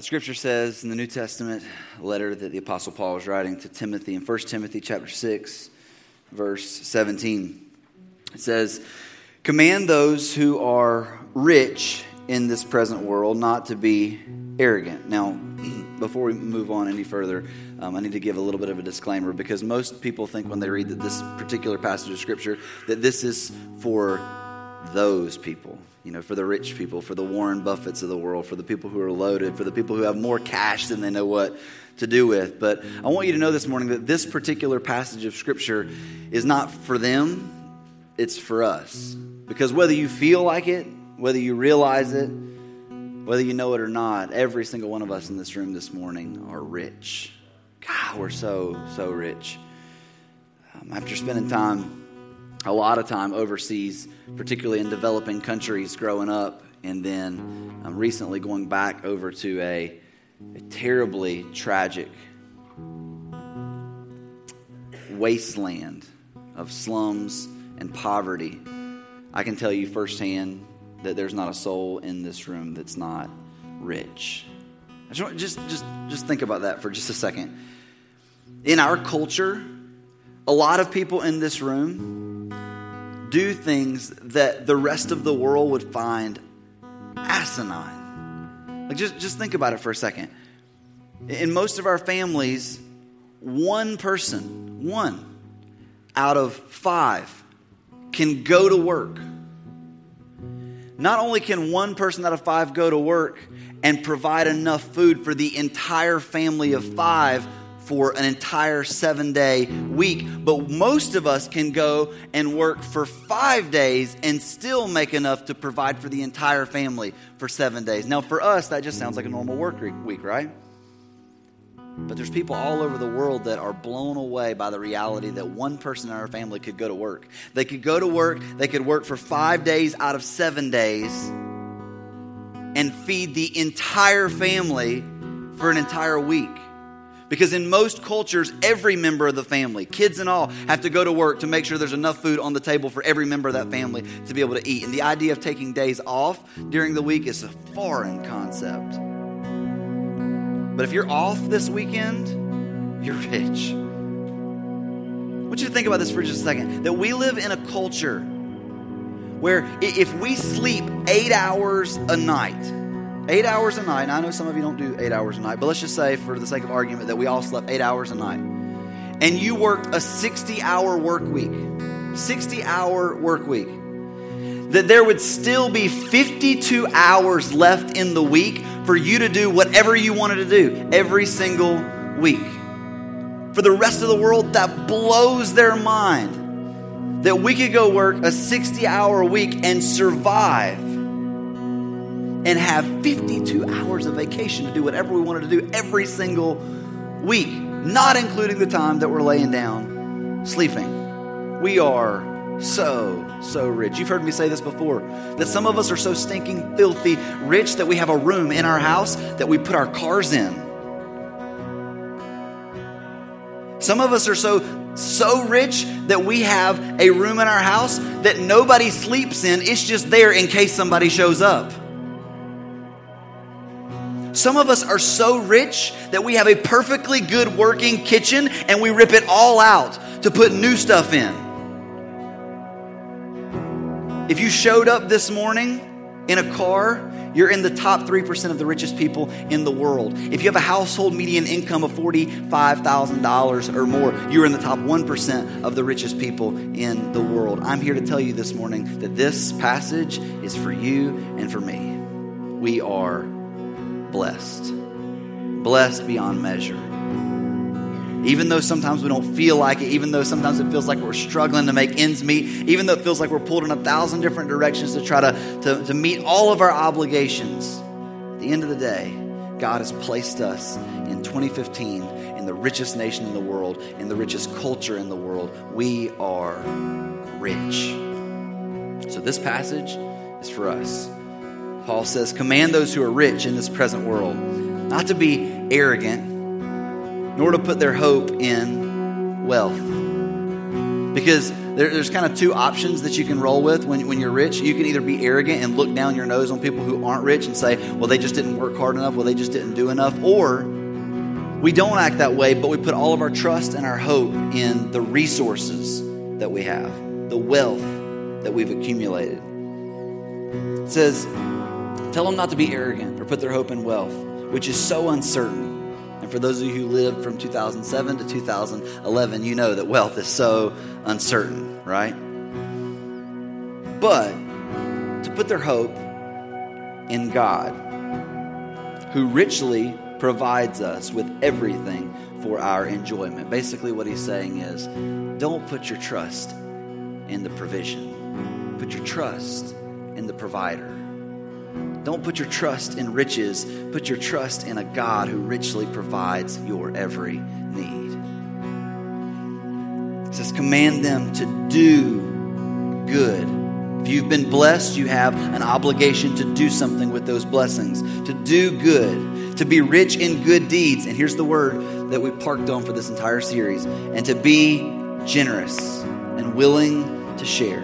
the scripture says in the New Testament letter that the Apostle Paul was writing to Timothy in 1 Timothy chapter 6, verse 17. It says, Command those who are rich in this present world not to be arrogant. Now, before we move on any further, um, I need to give a little bit of a disclaimer because most people think when they read that this particular passage of Scripture that this is for those people, you know, for the rich people, for the Warren Buffetts of the world, for the people who are loaded, for the people who have more cash than they know what to do with. But I want you to know this morning that this particular passage of Scripture is not for them, it's for us. Because whether you feel like it, whether you realize it, whether you know it or not, every single one of us in this room this morning are rich. God, we're so, so rich. Um, after spending time a lot of time overseas, particularly in developing countries growing up, and then um, recently going back over to a, a terribly tragic wasteland of slums and poverty. I can tell you firsthand that there's not a soul in this room that's not rich. Just, just, just, just think about that for just a second. In our culture, a lot of people in this room do things that the rest of the world would find asinine. Like just, just think about it for a second. In most of our families, one person, one out of five, can go to work. Not only can one person out of five go to work and provide enough food for the entire family of five, for an entire seven day week. But most of us can go and work for five days and still make enough to provide for the entire family for seven days. Now, for us, that just sounds like a normal work week, right? But there's people all over the world that are blown away by the reality that one person in our family could go to work. They could go to work, they could work for five days out of seven days and feed the entire family for an entire week. Because in most cultures, every member of the family, kids and all, have to go to work to make sure there's enough food on the table for every member of that family to be able to eat. And the idea of taking days off during the week is a foreign concept. But if you're off this weekend, you're rich. I want you to think about this for just a second that we live in a culture where if we sleep eight hours a night, Eight hours a night. I know some of you don't do eight hours a night, but let's just say, for the sake of argument, that we all slept eight hours a night. And you worked a 60 hour work week. 60 hour work week. That there would still be 52 hours left in the week for you to do whatever you wanted to do every single week. For the rest of the world, that blows their mind that we could go work a 60 hour week and survive and have 52 hours of vacation to do whatever we wanted to do every single week, not including the time that we're laying down sleeping. We are so, so rich. You've heard me say this before that some of us are so stinking, filthy rich that we have a room in our house that we put our cars in. Some of us are so so rich that we have a room in our house that nobody sleeps in. It's just there in case somebody shows up. Some of us are so rich that we have a perfectly good working kitchen and we rip it all out to put new stuff in. If you showed up this morning in a car, you're in the top 3% of the richest people in the world. If you have a household median income of $45,000 or more, you're in the top 1% of the richest people in the world. I'm here to tell you this morning that this passage is for you and for me. We are blessed. Blessed beyond measure. Even though sometimes we don't feel like it, even though sometimes it feels like we're struggling to make ends meet, even though it feels like we're pulled in a thousand different directions to try to, to, to meet all of our obligations, at the end of the day, God has placed us in 2015 in the richest nation in the world, in the richest culture in the world. We are rich. So, this passage is for us. Paul says, Command those who are rich in this present world not to be arrogant, nor to put their hope in wealth. Because there, there's kind of two options that you can roll with when, when you're rich. You can either be arrogant and look down your nose on people who aren't rich and say, well, they just didn't work hard enough, well, they just didn't do enough. Or we don't act that way, but we put all of our trust and our hope in the resources that we have, the wealth that we've accumulated. It says, tell them not to be arrogant or put their hope in wealth, which is so uncertain and for those of you who lived from 2007 to 2011, you know that wealth is so uncertain, right? But to put their hope in God, who richly provides us with everything for our enjoyment. Basically, what he's saying is don't put your trust in the provision, put your trust in the provider. Don't put your trust in riches, put your trust in a God who richly provides your every need. It says, command them to do good. If you've been blessed, you have an obligation to do something with those blessings, to do good, to be rich in good deeds. And here's the word that we parked on for this entire series and to be generous and willing to share.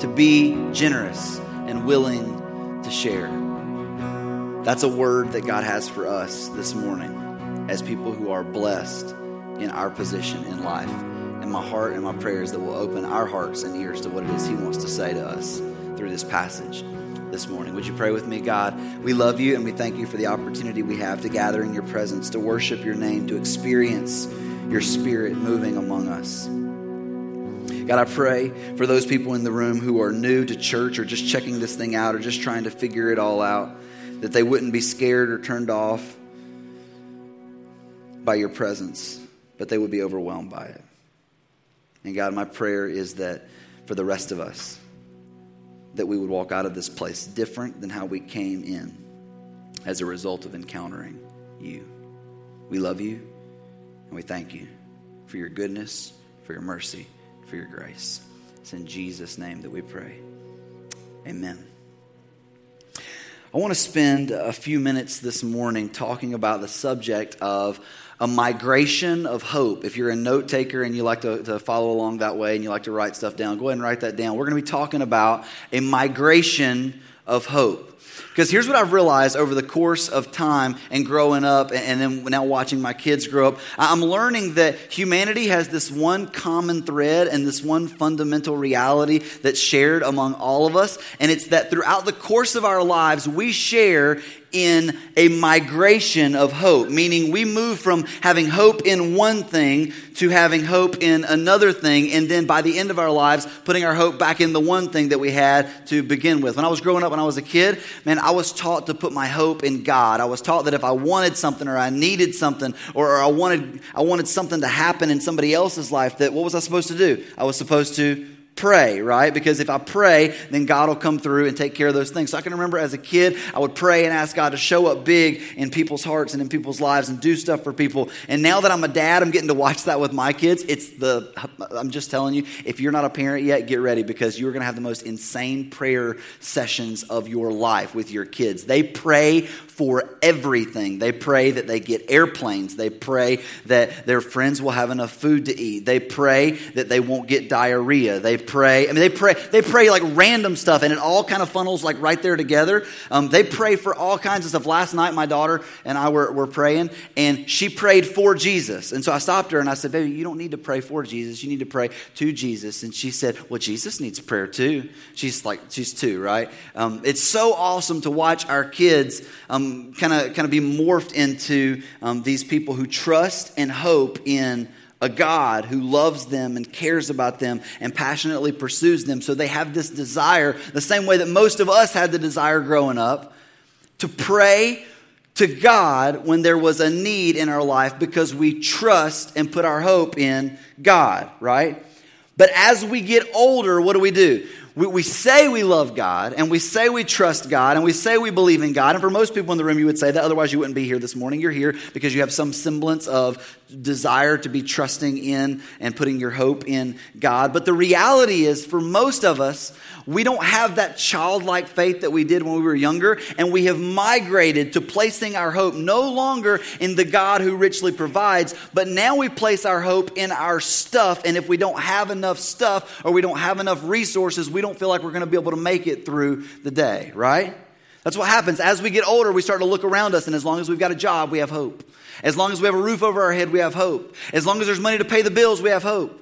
To be generous and willing to share. That's a word that God has for us this morning as people who are blessed in our position in life. And my heart and my prayers that will open our hearts and ears to what it is He wants to say to us through this passage this morning. Would you pray with me, God? We love you and we thank you for the opportunity we have to gather in your presence, to worship your name, to experience your spirit moving among us. God, I pray for those people in the room who are new to church or just checking this thing out or just trying to figure it all out, that they wouldn't be scared or turned off by your presence, but they would be overwhelmed by it. And God, my prayer is that for the rest of us, that we would walk out of this place different than how we came in as a result of encountering you. We love you and we thank you for your goodness, for your mercy for your grace. It's in Jesus' name that we pray. Amen. I want to spend a few minutes this morning talking about the subject of a migration of hope. If you're a note taker and you like to, to, follow along that way and you like to write stuff down, go ahead and write that down. We're going to be talking about a migration of hope. Because here's what I've realized over the course of time and growing up, and then now watching my kids grow up. I'm learning that humanity has this one common thread and this one fundamental reality that's shared among all of us. And it's that throughout the course of our lives, we share in a migration of hope, meaning we move from having hope in one thing to having hope in another thing, and then by the end of our lives, putting our hope back in the one thing that we had to begin with. When I was growing up, when I was a kid, man, I was taught to put my hope in God. I was taught that if I wanted something or I needed something or I wanted, I wanted something to happen in somebody else's life, that what was I supposed to do? I was supposed to pray, right? Because if I pray, then God will come through and take care of those things. So I can remember as a kid, I would pray and ask God to show up big in people's hearts and in people's lives and do stuff for people. And now that I'm a dad, I'm getting to watch that with my kids. It's the, I'm just telling you, if you're not a parent yet, get ready because you're going to have the most insane prayer sessions of your life with your kids. They pray for everything. They pray that they get airplanes. They pray that their friends will have enough food to eat. They pray that they won't get diarrhea. They pray. I mean, they pray. They pray like random stuff, and it all kind of funnels like right there together. Um, they pray for all kinds of stuff. Last night, my daughter and I were, were praying, and she prayed for Jesus. And so I stopped her and I said, "Baby, you don't need to pray for Jesus. You need to pray to Jesus." And she said, "Well, Jesus needs prayer too." She's like, she's two, right? Um, it's so awesome to watch our kids kind of kind of be morphed into um, these people who trust and hope in a God who loves them and cares about them and passionately pursues them. So they have this desire, the same way that most of us had the desire growing up, to pray to God when there was a need in our life because we trust and put our hope in God, right? But as we get older, what do we do? We, we say we love God and we say we trust God and we say we believe in God. And for most people in the room, you would say that. Otherwise, you wouldn't be here this morning. You're here because you have some semblance of desire to be trusting in and putting your hope in God. But the reality is, for most of us, we don't have that childlike faith that we did when we were younger, and we have migrated to placing our hope no longer in the God who richly provides, but now we place our hope in our stuff. And if we don't have enough stuff or we don't have enough resources, we don't feel like we're going to be able to make it through the day, right? That's what happens. As we get older, we start to look around us, and as long as we've got a job, we have hope. As long as we have a roof over our head, we have hope. As long as there's money to pay the bills, we have hope.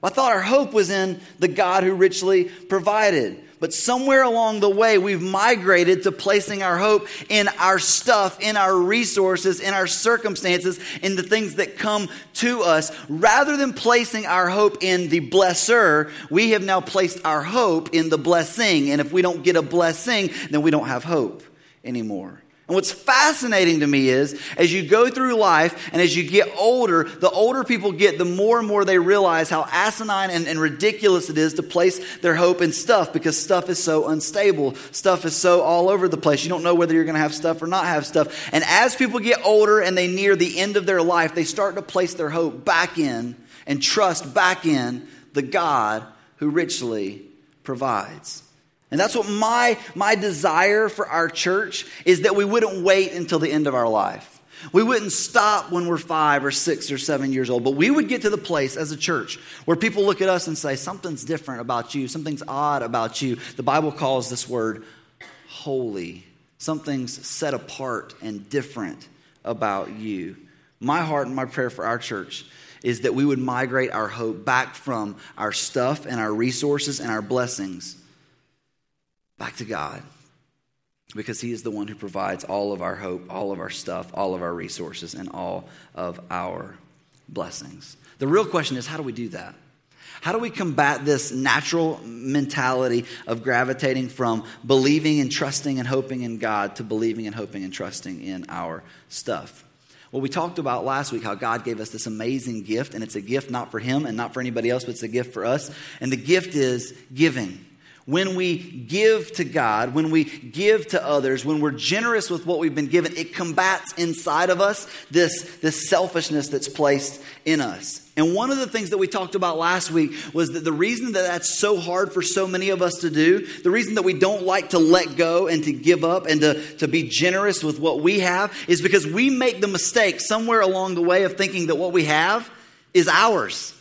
Well, I thought our hope was in the God who richly provided. But somewhere along the way, we've migrated to placing our hope in our stuff, in our resources, in our circumstances, in the things that come to us. Rather than placing our hope in the blesser, we have now placed our hope in the blessing. And if we don't get a blessing, then we don't have hope anymore. And what's fascinating to me is as you go through life and as you get older, the older people get, the more and more they realize how asinine and, and, ridiculous it is to place their hope in stuff because stuff is so unstable. Stuff is so all over the place. You don't know whether you're going to have stuff or not have stuff. And as people get older and they near the end of their life, they start to place their hope back in and trust back in the God who richly provides. And that's what my, my desire for our church is that we wouldn't wait until the end of our life. We wouldn't stop when we're five or six or seven years old, but we would get to the place as a church where people look at us and say, Something's different about you, something's odd about you. The Bible calls this word holy. Something's set apart and different about you. My heart and my prayer for our church is that we would migrate our hope back from our stuff and our resources and our blessings back to God because He is the one who provides all of our hope, all of our stuff, all of our resources, and all of our blessings. The real question is how do we do that? How do we combat this natural mentality of gravitating from believing and trusting and hoping in God to believing and hoping and trusting in our stuff? Well, we talked about last week how God gave us this amazing gift, and it's a gift not for Him and not for anybody else, but it's a gift for us. And the gift is giving when we give to God, when we give to others, when we're generous with what we've been given, it combats inside of us this, this selfishness that's placed in us. And one of the things that we talked about last week was that the reason that that's so hard for so many of us to do, the reason that we don't like to let go and to give up and to, to be generous with what we have, is because we make the mistake somewhere along the way of thinking that what we have is ours.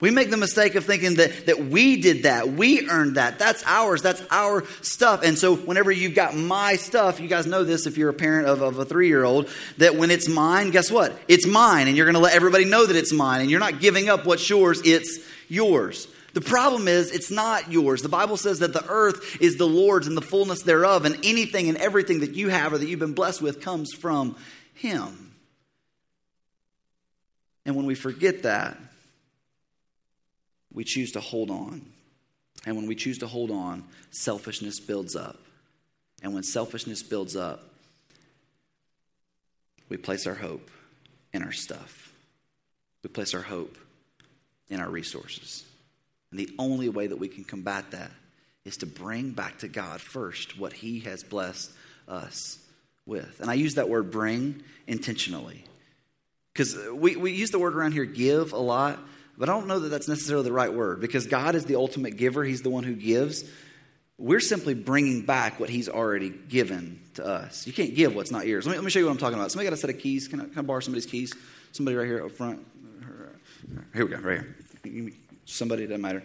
We make the mistake of thinking that, that we did that, we earned that, that's ours, that's our stuff. And so, whenever you've got my stuff, you guys know this if you're a parent of, of a three year old, that when it's mine, guess what? It's mine, and you're going to let everybody know that it's mine, and you're not giving up what's yours, it's yours. The problem is, it's not yours. The Bible says that the earth is the Lord's and the fullness thereof, and anything and everything that you have or that you've been blessed with comes from Him. And when we forget that, we choose to hold on. And when we choose to hold on, selfishness builds up. And when selfishness builds up, we place our hope in our stuff. We place our hope in our resources. And the only way that we can combat that is to bring back to God first what He has blessed us with. And I use that word bring intentionally. Because we, we use the word around here give a lot, but I don't know that that's necessarily the right word because God is the ultimate giver, He's the one who gives. We're simply bringing back what He's already given to us. You can't give what's not yours. Let me, let me show you what I'm talking about. Somebody got a set of keys. Can I, can I borrow somebody's keys? Somebody right here up front. Here we go, right here. Somebody, doesn't matter.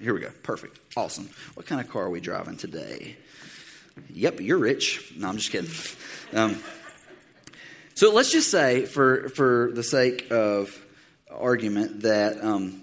Here we go. Perfect. Awesome. What kind of car are we driving today? Yep, you're rich. No, I'm just kidding. Um, so let's just say, for, for the sake of argument that, um,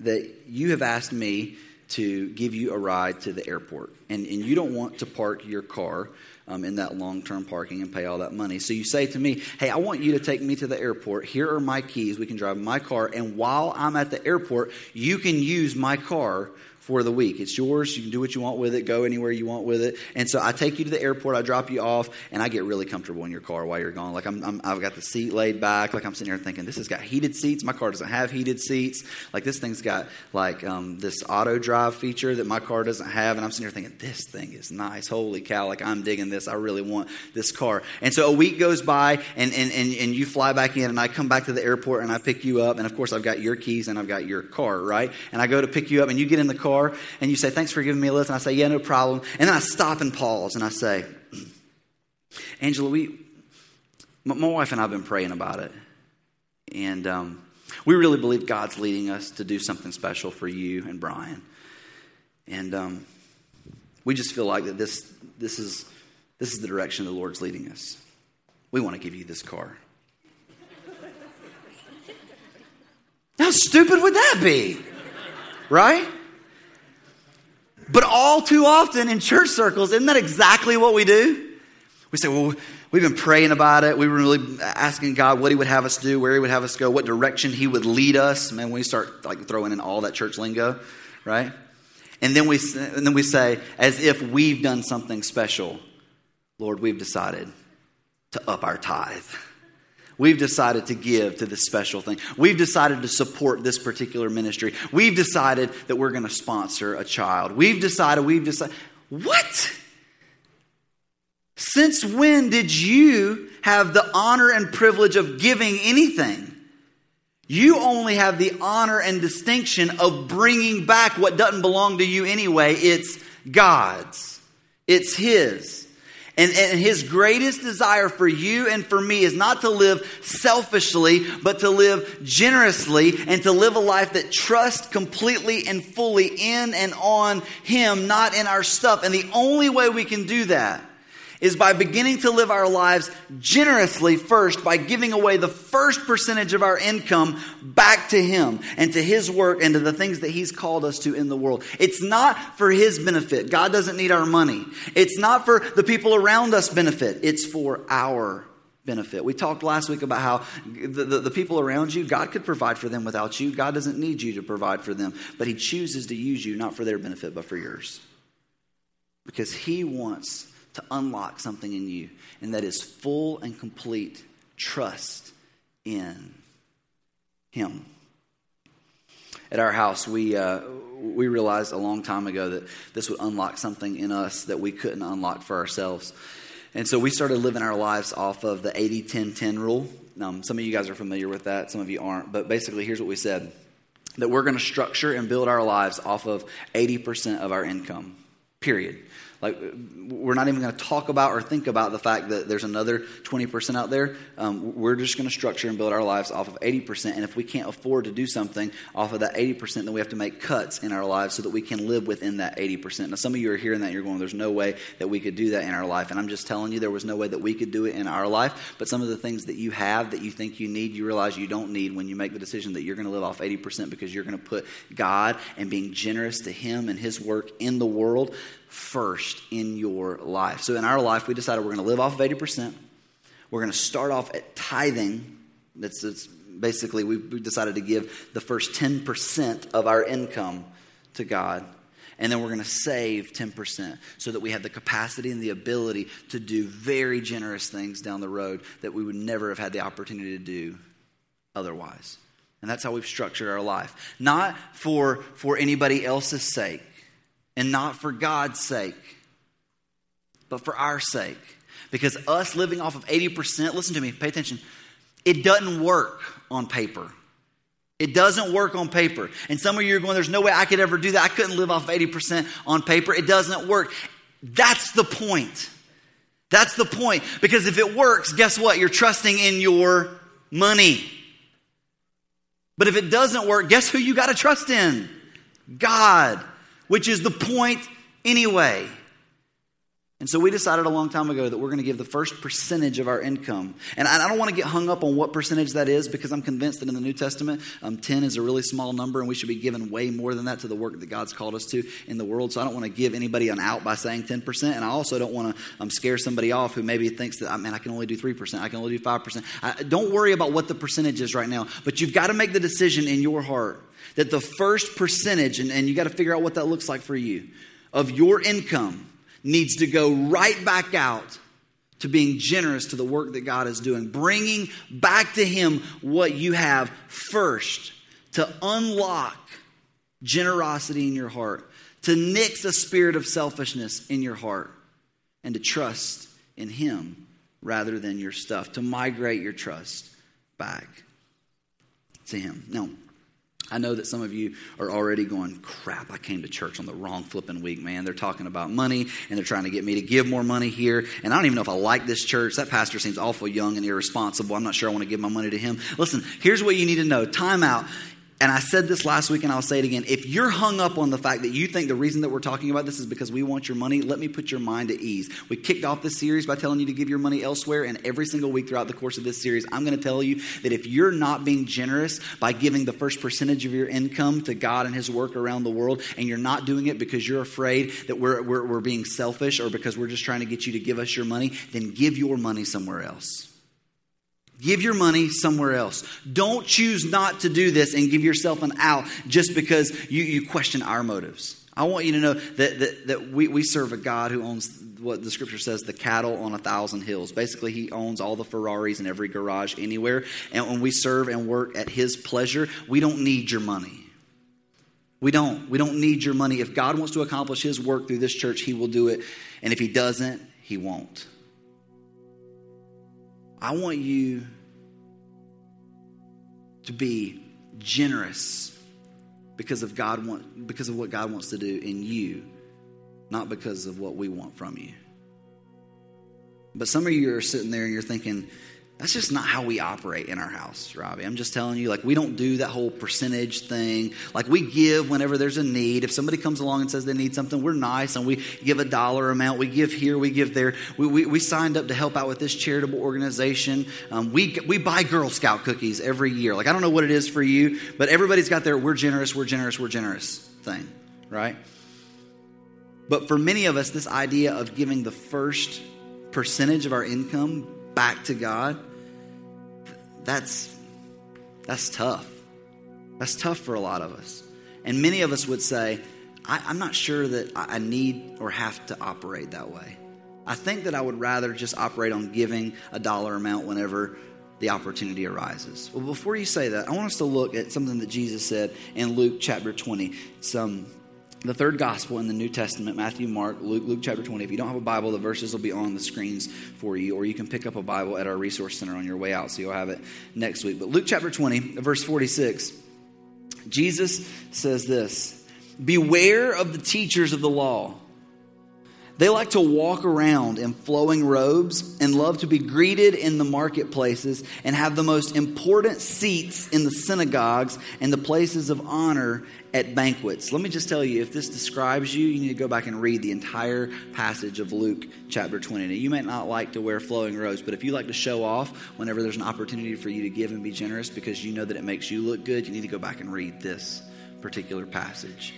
that you have asked me to give you a ride to the airport, and, and you don't want to park your car um, in that long term parking and pay all that money. So you say to me, Hey, I want you to take me to the airport. Here are my keys. We can drive my car. And while I'm at the airport, you can use my car for the week. It's yours. You can do what you want with it, go anywhere you want with it. And so I take you to the airport, I drop you off, and I get really comfortable in your car while you're gone. Like I'm, i have got the seat laid back. Like I'm sitting here thinking, this has got heated seats. My car doesn't have heated seats. Like this thing's got like um, this auto drive feature that my car doesn't have. And I'm sitting here thinking, this thing is nice. Holy cow. Like I'm digging this. I really want this car. And so a week goes by, and, and, and, and you fly back in, and I come back to the airport, and I pick you up. And of course, I've got your keys and I've got your car, right? And I go to pick you up, and you get in the car car and you say, Thanks for giving me a lift. And I say, Yeah, no problem. And then I stop and pause and I say, Angela, we, my wife and I have been praying about it. And um, we really believe God's leading us to do something special for you and Brian. And um, we just feel like that this, this, is, this is the direction the Lord's leading us. We want to give you this car. How stupid would that be? Right? But all too often in church circles, isn't that exactly what we do? We say, well, we've been praying about it. We were really asking God what He would have us do, where He would have us go, what direction He would lead us. Man, we start like throwing in all that church lingo, right? And then we, and then we say, as if we've done something special, Lord, we've decided to up our tithe. We've decided to give to this special thing. We've decided to support this particular ministry. We've decided that we're going to sponsor a child. We've decided, we've decided. What? Since when did you have the honor and privilege of giving anything? You only have the honor and distinction of bringing back what doesn't belong to you anyway. It's God's, it's His. And, and his greatest desire for you and for me is not to live selfishly, but to live generously and to live a life that trusts completely and fully in and on him, not in our stuff. And the only way we can do that is by beginning to live our lives generously first by giving away the first percentage of our income back to Him and to His work and to the things that He's called us to in the world. It's not for His benefit. God doesn't need our money. It's not for the people around us benefit. It's for our benefit. We talked last week about how the, the, the, people around you, God could provide for them without you. God doesn't need you to provide for them, but He chooses to use you not for their benefit, but for yours. Because He wants to unlock something in you, and that is full and complete trust in Him. At our house, we, uh, we realized a long time ago that this would unlock something in us that we couldn't unlock for ourselves. And so we started living our lives off of the 80 10 10 rule. Um, some of you guys are familiar with that, some of you aren't. But basically, here's what we said that we're going to structure and build our lives off of 80% of our income, period. Like, we're not even going to talk about or think about the fact that there's another 20% out there. Um, we're just going to structure and build our lives off of 80%. And if we can't afford to do something off of that 80%, then we have to make cuts in our lives so that we can live within that 80%. Now, some of you are hearing that you're going, there's no way that we could do that in our life. And I'm just telling you, there was no way that we could do it in our life. But some of the things that you have that you think you need, you realize you don't need when you make the decision that you're going to live off 80% because you're going to put God and being generous to Him and His work in the world first in your life. So in our life, we decided we're going to live off of 80%. We're going to start off at tithing. That's, basically, we, we decided to give the first 10% of our income to God. And then we're going to save 10% so that we have the capacity and the ability to do very generous things down the road that we would never have had the opportunity to do otherwise. And that's how we've structured our life. Not for, for anybody else's sake, and not for God's sake, but for our sake. Because us living off of 80%, listen to me, pay attention, it doesn't work on paper. It doesn't work on paper. And some of you are going, there's no way I could ever do that. I couldn't live off 80% on paper. It doesn't work. That's the point. That's the point. Because if it works, guess what? You're trusting in your money. But if it doesn't work, guess who you got to trust in? God which is the point anyway. And so we decided a long time ago that we're going to give the first percentage of our income. And I don't want to get hung up on what percentage that is because I'm convinced that in the New Testament, um, 10 is a really small number and we should be giving way more than that to the work that God's called us to in the world. So I don't want to give anybody an out by saying 10%. And I also don't want to um, scare somebody off who maybe thinks that, man, I can only do 3%, I can only do 5%. I, don't worry about what the percentage is right now, but you've got to make the decision in your heart that the first percentage, and, and you got to figure out what that looks like for you, of your income needs to go right back out to being generous to the work that God is doing, bringing back to Him what you have first to unlock generosity in your heart, to nix a spirit of selfishness in your heart, and to trust in Him rather than your stuff, to migrate your trust back to Him. Now, I know that some of you are already going, crap, I came to church on the wrong flipping week, man. They're talking about money and they're trying to get me to give more money here. And I don't even know if I like this church. That pastor seems awful young and irresponsible. I'm not sure I want to give my money to him. Listen, here's what you need to know time out and I said this last week and I'll say it again. If you're hung up on the fact that you think the reason that we're talking about this is because we want your money, let me put your mind at ease. We kicked off this series by telling you to give your money elsewhere, and every single week throughout the course of this series, I'm going to tell you that if you're not being generous by giving the first percentage of your income to God and His work around the world, and you're not doing it because you're afraid that we're, we're, we're being selfish or because we're just trying to get you to give us your money, then give your money somewhere else. Give your money somewhere else. Don't choose not to do this and give yourself an out just because you, you question our motives. I want you to know that, that, that we, we serve a God who owns what the scripture says the cattle on a thousand hills. Basically, he owns all the Ferraris in every garage anywhere. And when we serve and work at his pleasure, we don't need your money. We don't. We don't need your money. If God wants to accomplish his work through this church, he will do it. And if he doesn't, he won't. I want you to be generous because of God want, because of what God wants to do in you, not because of what we want from you. But some of you are sitting there and you're thinking, that's just not how we operate in our house, Robbie. I'm just telling you, like, we don't do that whole percentage thing. Like, we give whenever there's a need. If somebody comes along and says they need something, we're nice and we give a dollar amount. We give here, we give there. We, we, we signed up to help out with this charitable organization. Um, we, we buy Girl Scout cookies every year. Like, I don't know what it is for you, but everybody's got their we're generous, we're generous, we're generous thing, right? But for many of us, this idea of giving the first percentage of our income back to God, that's, that's tough. That's tough for a lot of us. And many of us would say, I, am not sure that I need or have to operate that way. I think that I would rather just operate on giving a dollar amount whenever the opportunity arises. Well, before you say that, I want us to look at something that Jesus said in Luke chapter 20. Some the third gospel in the New Testament Matthew, Mark, Luke, Luke chapter 20. If you don't have a Bible, the verses will be on the screens for you, or you can pick up a Bible at our resource center on your way out, so you'll have it next week. But Luke chapter 20, verse 46, Jesus says this Beware of the teachers of the law they like to walk around in flowing robes and love to be greeted in the marketplaces and have the most important seats in the synagogues and the places of honor at banquets. Let me just tell you, if this describes you, you need to go back and read the entire passage of Luke chapter 20. Now, you may not like to wear flowing robes, but if you like to show off whenever there's an opportunity for you to give and be generous because you know that it makes you look good, you need to go back and read this particular passage.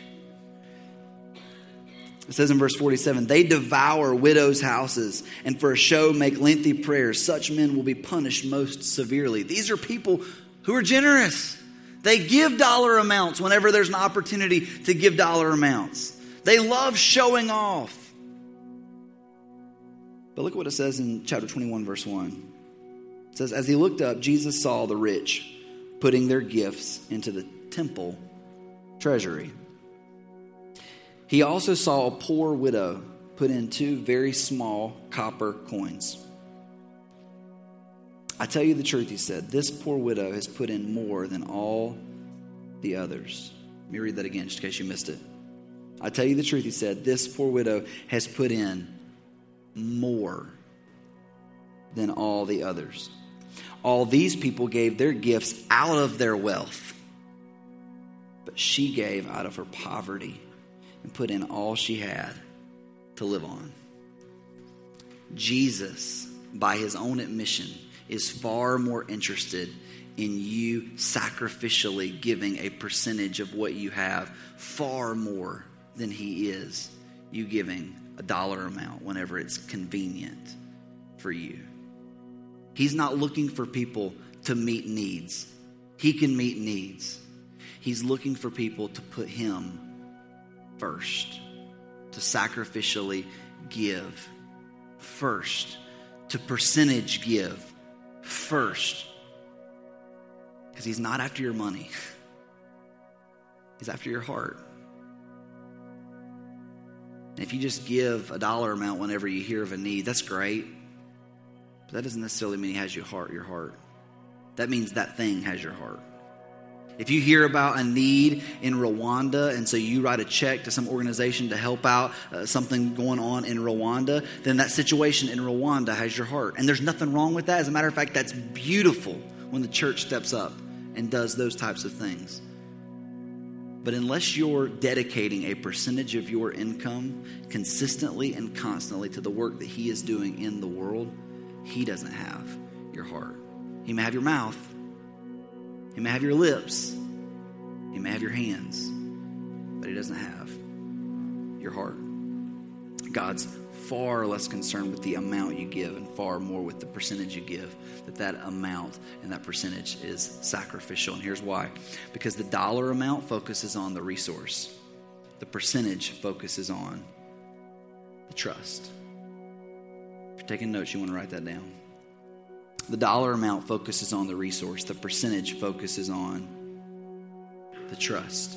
It says in verse 47 they devour widows' houses and for a show make lengthy prayers. Such men will be punished most severely. These are people who are generous. They give dollar amounts whenever there's an opportunity to give dollar amounts. They love showing off. But look what it says in chapter 21, verse 1. It says, As he looked up, Jesus saw the rich putting their gifts into the temple treasury. He also saw a poor widow put in two very small copper coins. I tell you the truth, he said, this poor widow has put in more than all the others. Let me read that again, just in case you missed it. I tell you the truth, he said, this poor widow has put in more than all the others. All these people gave their gifts out of their wealth, but she gave out of her poverty and put in all she had to live on. Jesus, by his own admission, is far more interested in you sacrificially giving a percentage of what you have, far more than he is you giving a dollar amount whenever it's convenient for you. He's not looking for people to meet needs, he can meet needs. He's looking for people to put him first, to sacrificially give first, to percentage give first. Because he's not after your money, he's after your heart. And if you just give a dollar amount whenever you hear of a need, that's great. But that doesn't necessarily mean he has your heart, your heart. That means that thing has your heart. If you hear about a need in Rwanda and so you write a check to some organization to help out uh, something going on in Rwanda, then that situation in Rwanda has your heart. And there's nothing wrong with that. As a matter of fact, that's beautiful when the church steps up and does those types of things. But unless you're dedicating a percentage of your income consistently and constantly to the work that He is doing in the world, He doesn't have your heart. He may have your mouth, He may have your lips, He may have your hands, but He doesn't have your heart. God's far less concerned with the amount you give and far more with the percentage you give that that amount and that percentage is sacrificial. And here's why. Because the dollar amount focuses on the resource. The percentage focuses on the trust. If you're taking notes you want to write that down the dollar amount focuses on the resource the percentage focuses on the trust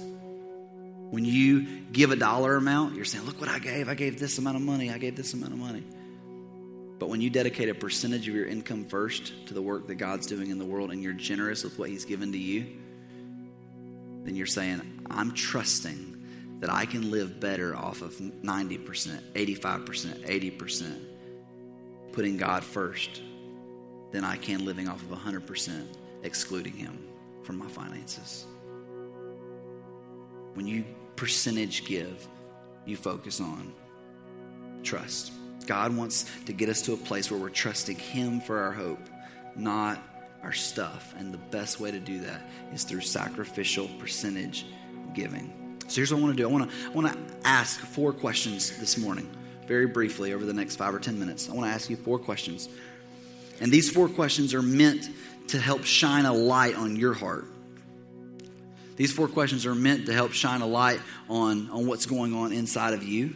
when you give a dollar amount, you're saying, Look what I gave. I gave this amount of money. I gave this amount of money. But when you dedicate a percentage of your income first to the work that God's doing in the world and you're generous with what He's given to you, then you're saying, I'm trusting that I can live better off of 90%, 85%, 80%, putting God first than I can living off of 100%, excluding Him from my finances. When you percentage give, you focus on trust. God wants to get us to a place where we're trusting Him for our hope, not our stuff. And the best way to do that is through sacrificial percentage giving. So here's what I want to do I want to, I want to ask four questions this morning, very briefly, over the next five or 10 minutes. I want to ask you four questions. And these four questions are meant to help shine a light on your heart these four questions are meant to help shine a light on, on what's going on inside of you.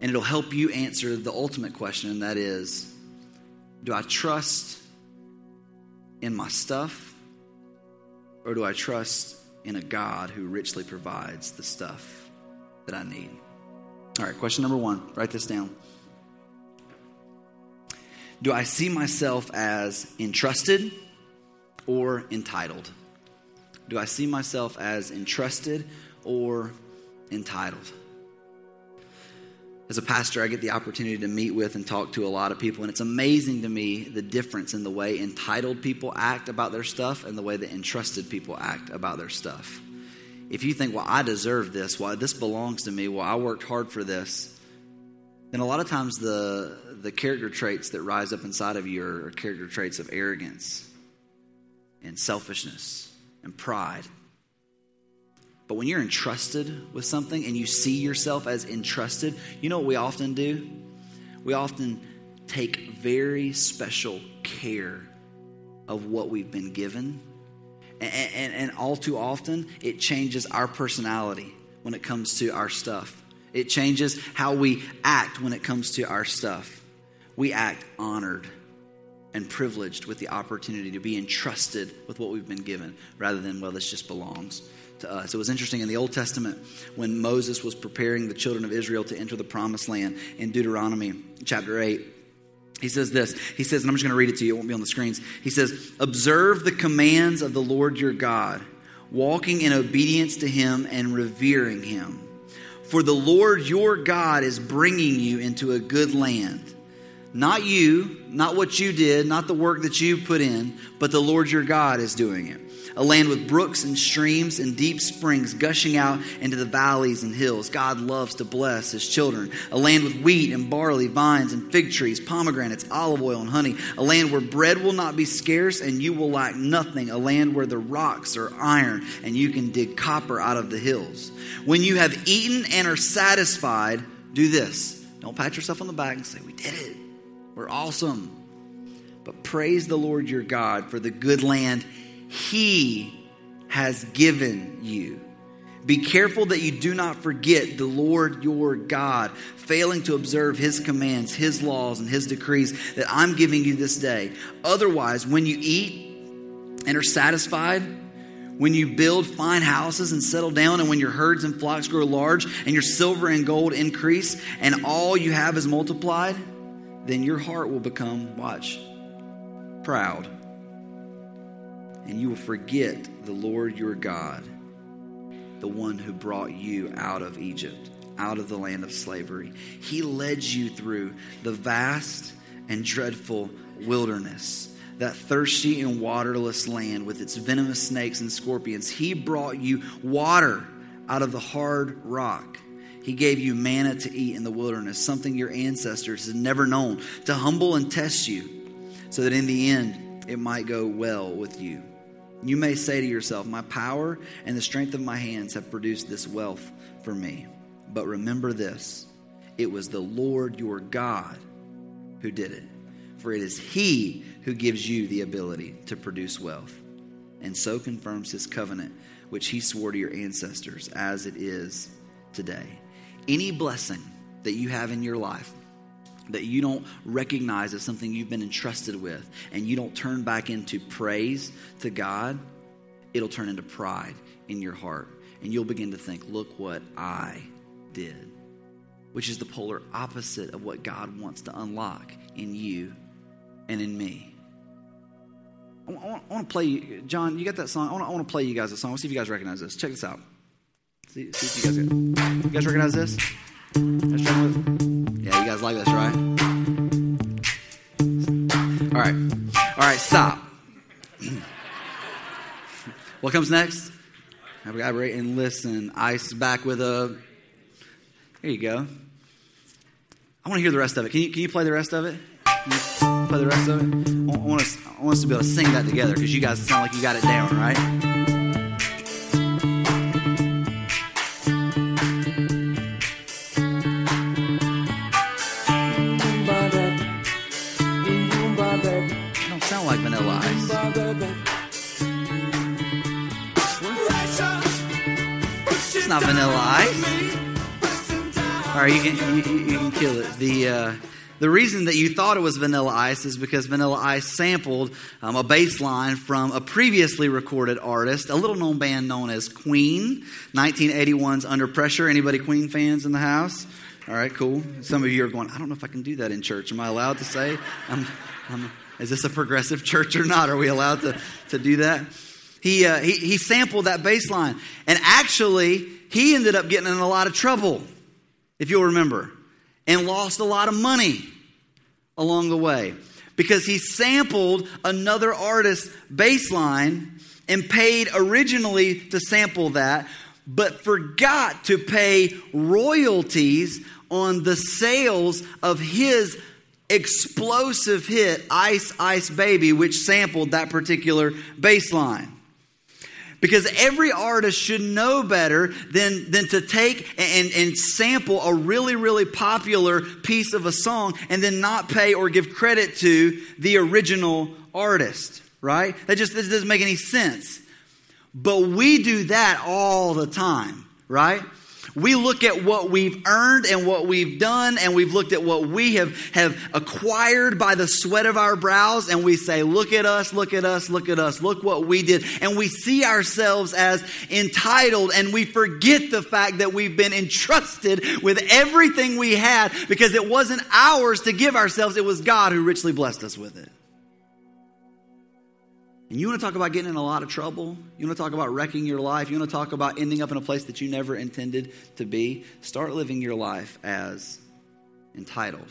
And it'll help you answer the ultimate question, and that is Do I trust in my stuff, or do I trust in a God who richly provides the stuff that I need? All right, question number one write this down. Do I see myself as entrusted or entitled? Do I see myself as entrusted or entitled? As a pastor, I get the opportunity to meet with and talk to a lot of people, and it's amazing to me the difference in the way entitled people act about their stuff and the way that entrusted people act about their stuff. If you think, well, I deserve this, well, this belongs to me, well, I worked hard for this, then a lot of times the, the character traits that rise up inside of you are character traits of arrogance and selfishness and pride. But when you're entrusted with something and you see yourself as entrusted, you know what we often do? We often take very special care of what we've been given. And, and, and, all too often, it changes our personality when it comes to our stuff. It changes how we act when it comes to our stuff. We act honored and privileged with the opportunity to be entrusted with what we've been given rather than, well, this just belongs to us. It was interesting in the Old Testament when Moses was preparing the children of Israel to enter the promised land in Deuteronomy chapter 8. He says this. He says, and I'm just going to read it to you, it won't be on the screens. He says, Observe the commands of the Lord your God, walking in obedience to him and revering him. For the Lord your God is bringing you into a good land. Not you, not what you did, not the work that you put in, but the Lord your God is doing it a land with brooks and streams and deep springs gushing out into the valleys and hills. God loves to bless his children. A land with wheat and barley, vines and fig trees, pomegranates, olive oil and honey. A land where bread will not be scarce and you will lack nothing. A land where the rocks are iron and you can dig copper out of the hills. When you have eaten and are satisfied, do this. Don't pat yourself on the back and say, We did it. We're awesome. But praise the Lord your God for the good land he has given you. Be careful that you do not forget the Lord your God, failing to observe his commands, his laws, and his decrees that I'm giving you this day. Otherwise, when you eat and are satisfied, when you build fine houses and settle down, and when your herds and flocks grow large, and your silver and gold increase, and all you have is multiplied, then your heart will become, watch, proud and you will forget the Lord your God, the one who brought you out of Egypt, out of the land of slavery. He led you through the vast and dreadful wilderness, that thirsty and waterless land with its venomous snakes and scorpions. He brought you water out of the hard rock. He gave you manna to eat in the wilderness, something your ancestors had never known, to humble and test you, so that in the end it might go well with you. You may say to yourself, My power and the strength of my hands have produced this wealth for me. But remember this it was the Lord your God who did it. For it is He who gives you the ability to produce wealth, and so confirms His covenant, which He swore to your ancestors, as it is today. Any blessing that you have in your life, that you don't recognize as something you've been entrusted with and you don't turn back into praise to God, it'll turn into pride in your heart. And you'll begin to think, look what I did, which is the polar opposite of what God wants to unlock in you and in me. I want, to play, John, you got that song? I want, to play you guys a song. Let's see if you guys recognize this. Check this out. See, see if you guys, you guys recognize this? Yeah, you guys like this, right? All right. All right, stop. what comes next? Have a rate and listen. Ice back with a. There you go. I want to hear the rest of it. Can you, can you play the rest of it? play the rest of it? I want, us, I want us to be able to sing that together because you guys sound like you got it down, right? Vanilla Ice. All right, you can, you, you can kill it. The, uh, the reason that you thought it was Vanilla Ice is because Vanilla Ice sampled um, a bass line from a previously recorded artist, a little known band known as Queen, 1981's Under Pressure. Anybody Queen fans in the house? All right, cool. Some of you are going, I don't know if I can do that in church. Am I allowed to say? I'm, I'm, is this a progressive church or not? Are we allowed to, to do that? He, uh, he, he sampled that bass line. And actually, he ended up getting in a lot of trouble, if you'll remember, and lost a lot of money along the way because he sampled another artist's bass line and paid originally to sample that, but forgot to pay royalties on the sales of his explosive hit, Ice Ice Baby, which sampled that particular bass line. Because every artist should know better than, than to take and, and sample a really, really popular piece of a song and then not pay or give credit to the original artist, right? That just that doesn't make any sense. But we do that all the time, right? We look at what we've earned and what we've done, and we've looked at what we have, have acquired by the sweat of our brows, and we say, Look at us, look at us, look at us, look what we did. And we see ourselves as entitled, and we forget the fact that we've been entrusted with everything we had because it wasn't ours to give ourselves, it was God who richly blessed us with it. And you want to talk about getting in a lot of trouble? You want to talk about wrecking your life? You want to talk about ending up in a place that you never intended to be? Start living your life as entitled.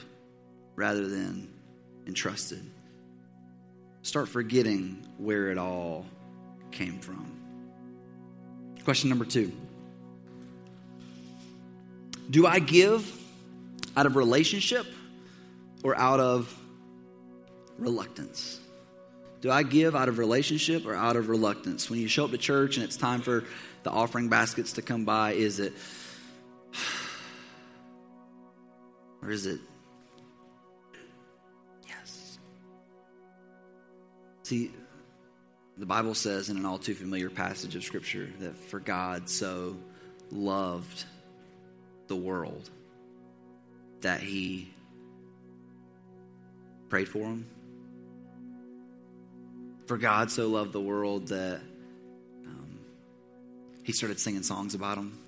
rather than entrusted. Start forgetting where it all came from. Question number two Do I give out of relationship or out of reluctance? Do I give out of relationship or out of reluctance? When you show up to church and it's time for the offering baskets to come by, is it, or is it, yes? See, the Bible says in an all too familiar passage of Scripture that for God so loved the world that he prayed for him. For God so loved the world that um, he started singing songs about him.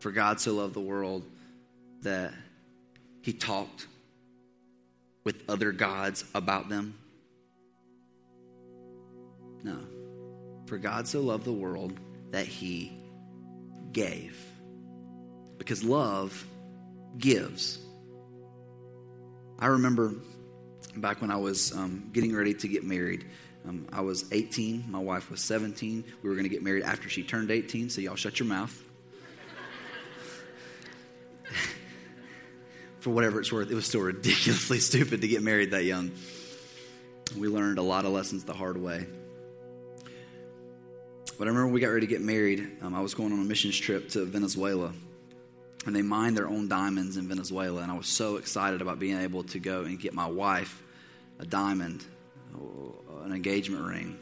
For God so loved the world that he talked with other gods about them. No. For God so loved the world that he gave. Because love gives. I remember back when I was um, getting ready to get married. Um, I was 18, my wife was 17. We were going to get married after she turned 18, so y'all shut your mouth. For whatever it's worth, it was still ridiculously stupid to get married that young. We learned a lot of lessons the hard way. But I remember we got ready to get married, um, I was going on a missions trip to Venezuela. And they mine their own diamonds in Venezuela. And I was so excited about being able to go and get my wife a diamond, an engagement ring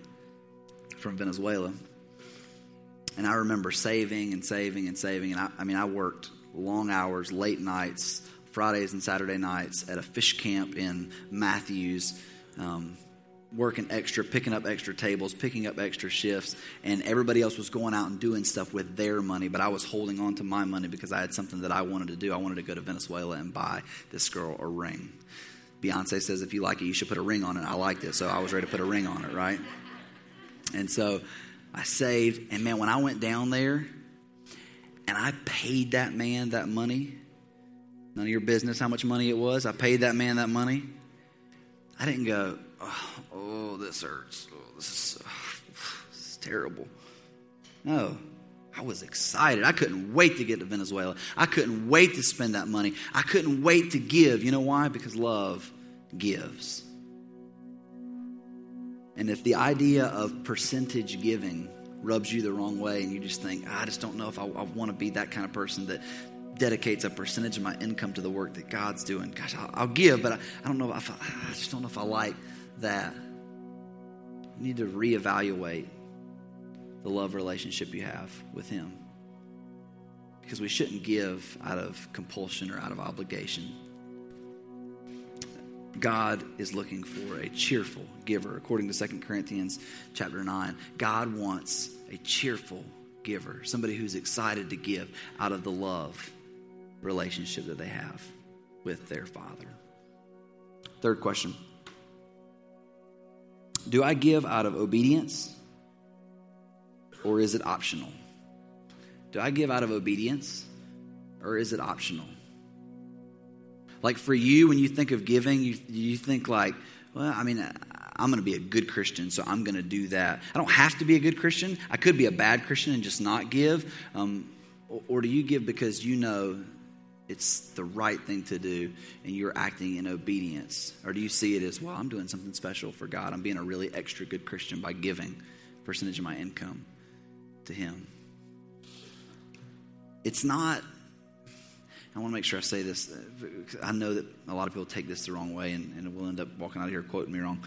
from Venezuela. And I remember saving and saving and saving. And I, I mean, I worked long hours, late nights, Fridays and Saturday nights at a fish camp in Matthews. Um, working extra, picking up extra tables, picking up extra shifts, and everybody else was going out and doing stuff with their money, but I was holding on to my money because I had something that I wanted to do. I wanted to go to Venezuela and buy this girl a ring. Beyonce says, if you like it, you should put a ring on it. I liked it, so I was ready to put a ring on it, right? And so I saved, and man, when I went down there and I paid that man that money, none of your business how much money it was, I paid that man that money. I didn't go, oh, oh this hurts. Oh, this, is, this is terrible. No, I was excited. I couldn't wait to get to Venezuela. I couldn't wait to spend that money. I couldn't wait to give. You know why? Because love gives. And if the idea of percentage giving rubs you the wrong way and you just think, I just don't know if I, I want to be that kind of person that dedicates a percentage of my income to the work that God's doing. Gosh, I'll, I'll give, but I, I, don't know if I, I just don't know if I like that. You need to reevaluate the love relationship you have with Him. Because we shouldn't give out of compulsion or out of obligation. God is looking for a cheerful giver. According to 2 Corinthians chapter 9, God wants a cheerful giver, somebody who's excited to give out of the love relationship that they have with their Father. Third question Do I give out of obedience or is it optional? Do I give out of obedience or is it optional? Like for you, when you think of giving, you, you think like, well, I mean, I'm going to be a good Christian, so I'm going to do that. I don't have to be a good Christian. I could be a bad Christian and just not give. Um, or, or do you give because you know it's the right thing to do and you're acting in obedience? Or do you see it as, well, I'm doing something special for God? I'm being a really extra good Christian by giving a percentage of my income to Him. It's not, I want to make sure I say this. Uh, I know that a lot of people take this the wrong way and, and will end up walking out of here quoting me wrong.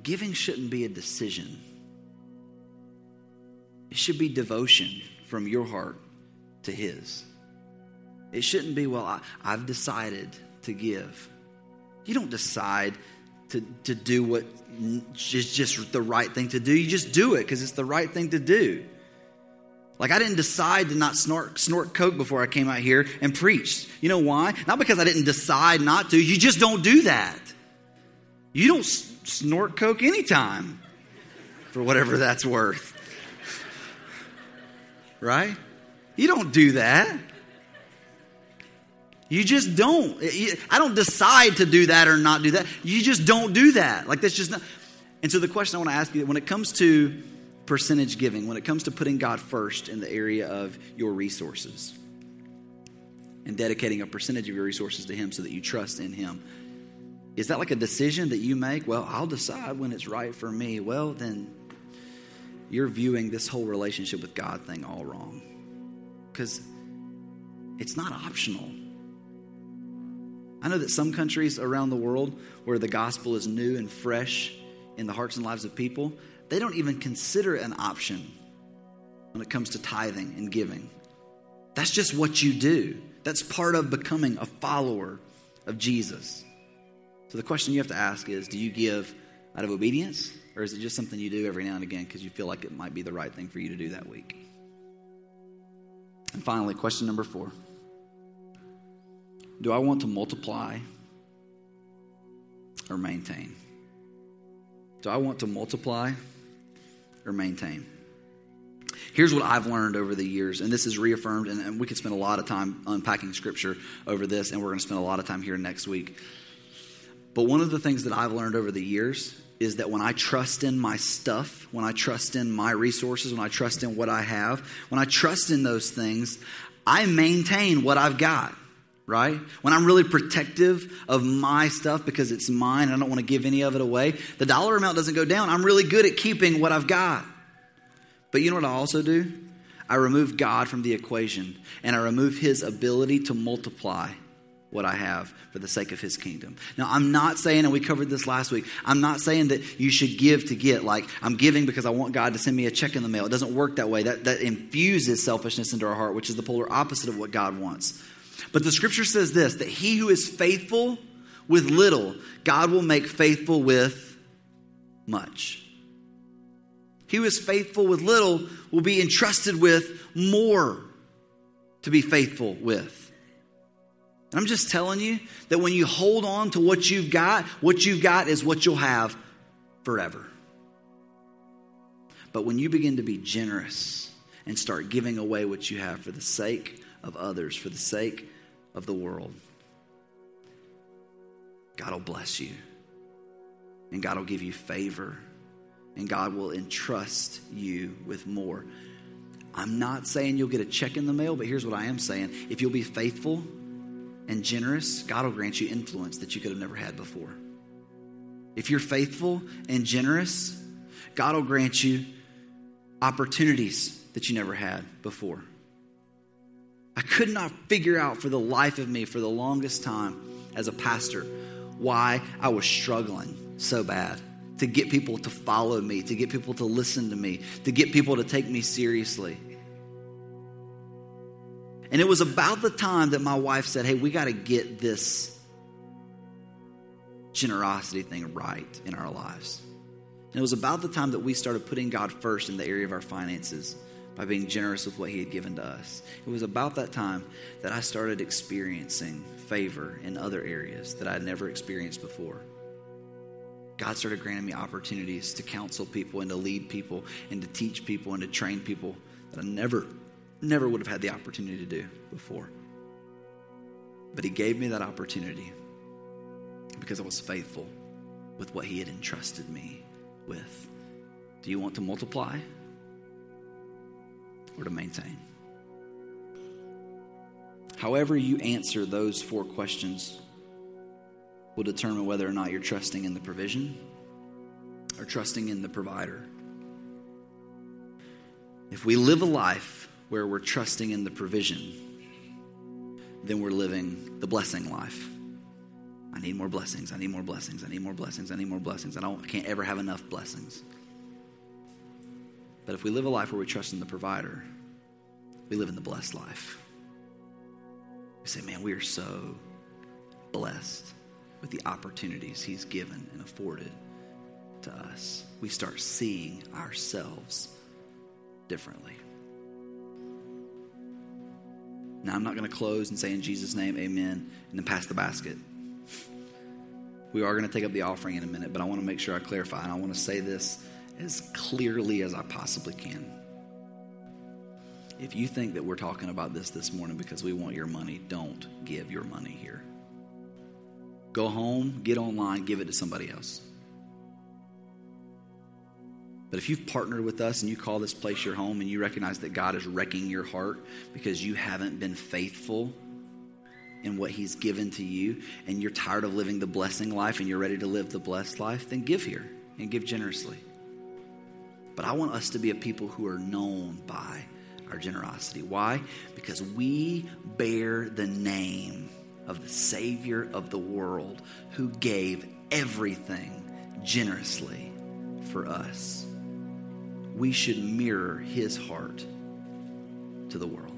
Giving shouldn't be a decision, it should be devotion from your heart to His. It shouldn't be, well, I, I've decided to give. You don't decide to, to do what is just the right thing to do. You just do it because it's the right thing to do. Like I didn't decide to not snort, snort coke before I came out here and preached. You know why? Not because I didn't decide not to. You just don't do that. You don't snort coke anytime for whatever that's worth. Right? You don't do that. You just don't. I don't decide to do that or not do that. You just don't do that. Like that's just not. And so the question I want to ask you when it comes to percentage giving, when it comes to putting God first in the area of your resources and dedicating a percentage of your resources to Him so that you trust in Him, is that like a decision that you make? Well, I'll decide when it's right for me. Well, then you're viewing this whole relationship with God thing all wrong. Because it's not optional. I know that some countries around the world where the gospel is new and fresh in the hearts and lives of people, they don't even consider an option when it comes to tithing and giving. That's just what you do. That's part of becoming a follower of Jesus. So the question you have to ask is do you give out of obedience, or is it just something you do every now and again because you feel like it might be the right thing for you to do that week? And finally, question number four Do I want to multiply or maintain? Do I want to multiply or maintain? Here's what I've learned over the years, and this is reaffirmed, and, and we could spend a lot of time unpacking scripture over this, and we're going to spend a lot of time here next week. But one of the things that I've learned over the years is that when I trust in my stuff, when I trust in my resources, when I trust in what I have, when I trust in those things, I maintain what I've got, right? When I'm really protective of my stuff because it's mine, and I don't want to give any of it away, the dollar amount doesn't go down. I'm really good at keeping what I've got. But you know what I also do? I remove God from the equation and I remove his ability to multiply what I have for the sake of his kingdom. Now, I'm not saying, and we covered this last week, I'm not saying that you should give to get. Like, I'm giving because I want God to send me a check in the mail. It doesn't work that way. That, that infuses selfishness into our heart, which is the polar opposite of what God wants. But the scripture says this that he who is faithful with little, God will make faithful with much. He who is faithful with little will be entrusted with more to be faithful with. I'm just telling you that when you hold on to what you've got, what you've got is what you'll have forever. But when you begin to be generous and start giving away what you have for the sake of others, for the sake of the world, God will bless you. And God will give you favor. And God will entrust you with more. I'm not saying you'll get a check in the mail, but here's what I am saying. If you'll be faithful and generous, God will grant you influence that you could have never had before. If you're faithful and generous, God will grant you opportunities that you never had before. I could not figure out for the life of me, for the longest time as a pastor, why I was struggling so bad to get people to follow me, to get people to listen to me, to get people to take me seriously. And it was about the time that my wife said, Hey, we got to get this generosity thing right in our lives. And it was about the time that we started putting God first in the area of our finances by being generous with what He had given to us. It was about that time that I started experiencing favor in other areas that I had never experienced before. God started granting me opportunities to counsel people and to lead people and to teach people and to train people that I never never would have had the opportunity to do before. But He gave me that opportunity because I was faithful with what He had entrusted me with. Do you want to multiply or to maintain? However, you answer those four questions will determine whether or not you're trusting in the provision or trusting in the provider. If we live a life where we're trusting in the provision, then we're living the blessing life. I need more blessings. I need more blessings. I need more blessings. I need more blessings. I, don't, I can't ever have enough blessings. But if we live a life where we trust in the provider, we live in the blessed life. We say, man, we are so blessed with the opportunities he's given and afforded to us. We start seeing ourselves differently. Now, I'm not going to close and say in Jesus' name, amen, and then pass the basket. We are going to take up the offering in a minute, but I want to make sure I clarify, and I want to say this as clearly as I possibly can. If you think that we're talking about this this morning because we want your money, don't give your money here. Go home, get online, give it to somebody else. But if you've partnered with us and you call this place your home and you recognize that God is wrecking your heart because you haven't been faithful in what He's given to you and you're tired of living the blessing life and you're ready to live the blessed life, then give here and give generously. But I want us to be a people who are known by our generosity. Why? Because we bear the name of the Savior of the world who gave everything generously for us we should mirror his heart to the world.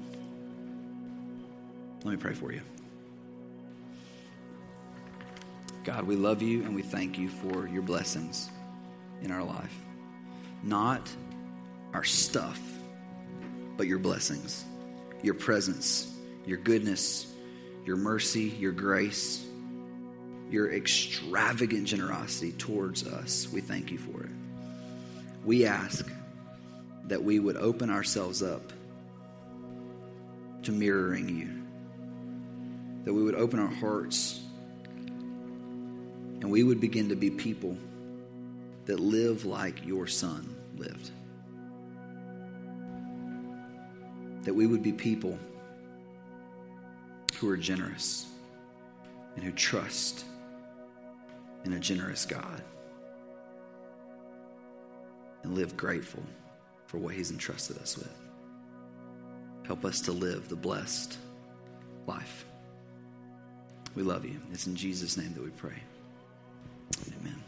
Let me pray for you. God, we love you and we thank you for your blessings in our life. Not our stuff, but your blessings, your presence, your goodness, your mercy, your grace, your extravagant generosity towards us. We thank you for it. We ask that we would open ourselves up to mirroring you, that we would open our hearts and we would begin to be people that live like your son lived. That we would be people who are generous and who trust in a generous God and live grateful for what He's entrusted us with. Help us to live the blessed life. We love you. It's in Jesus' name that we pray. Amen.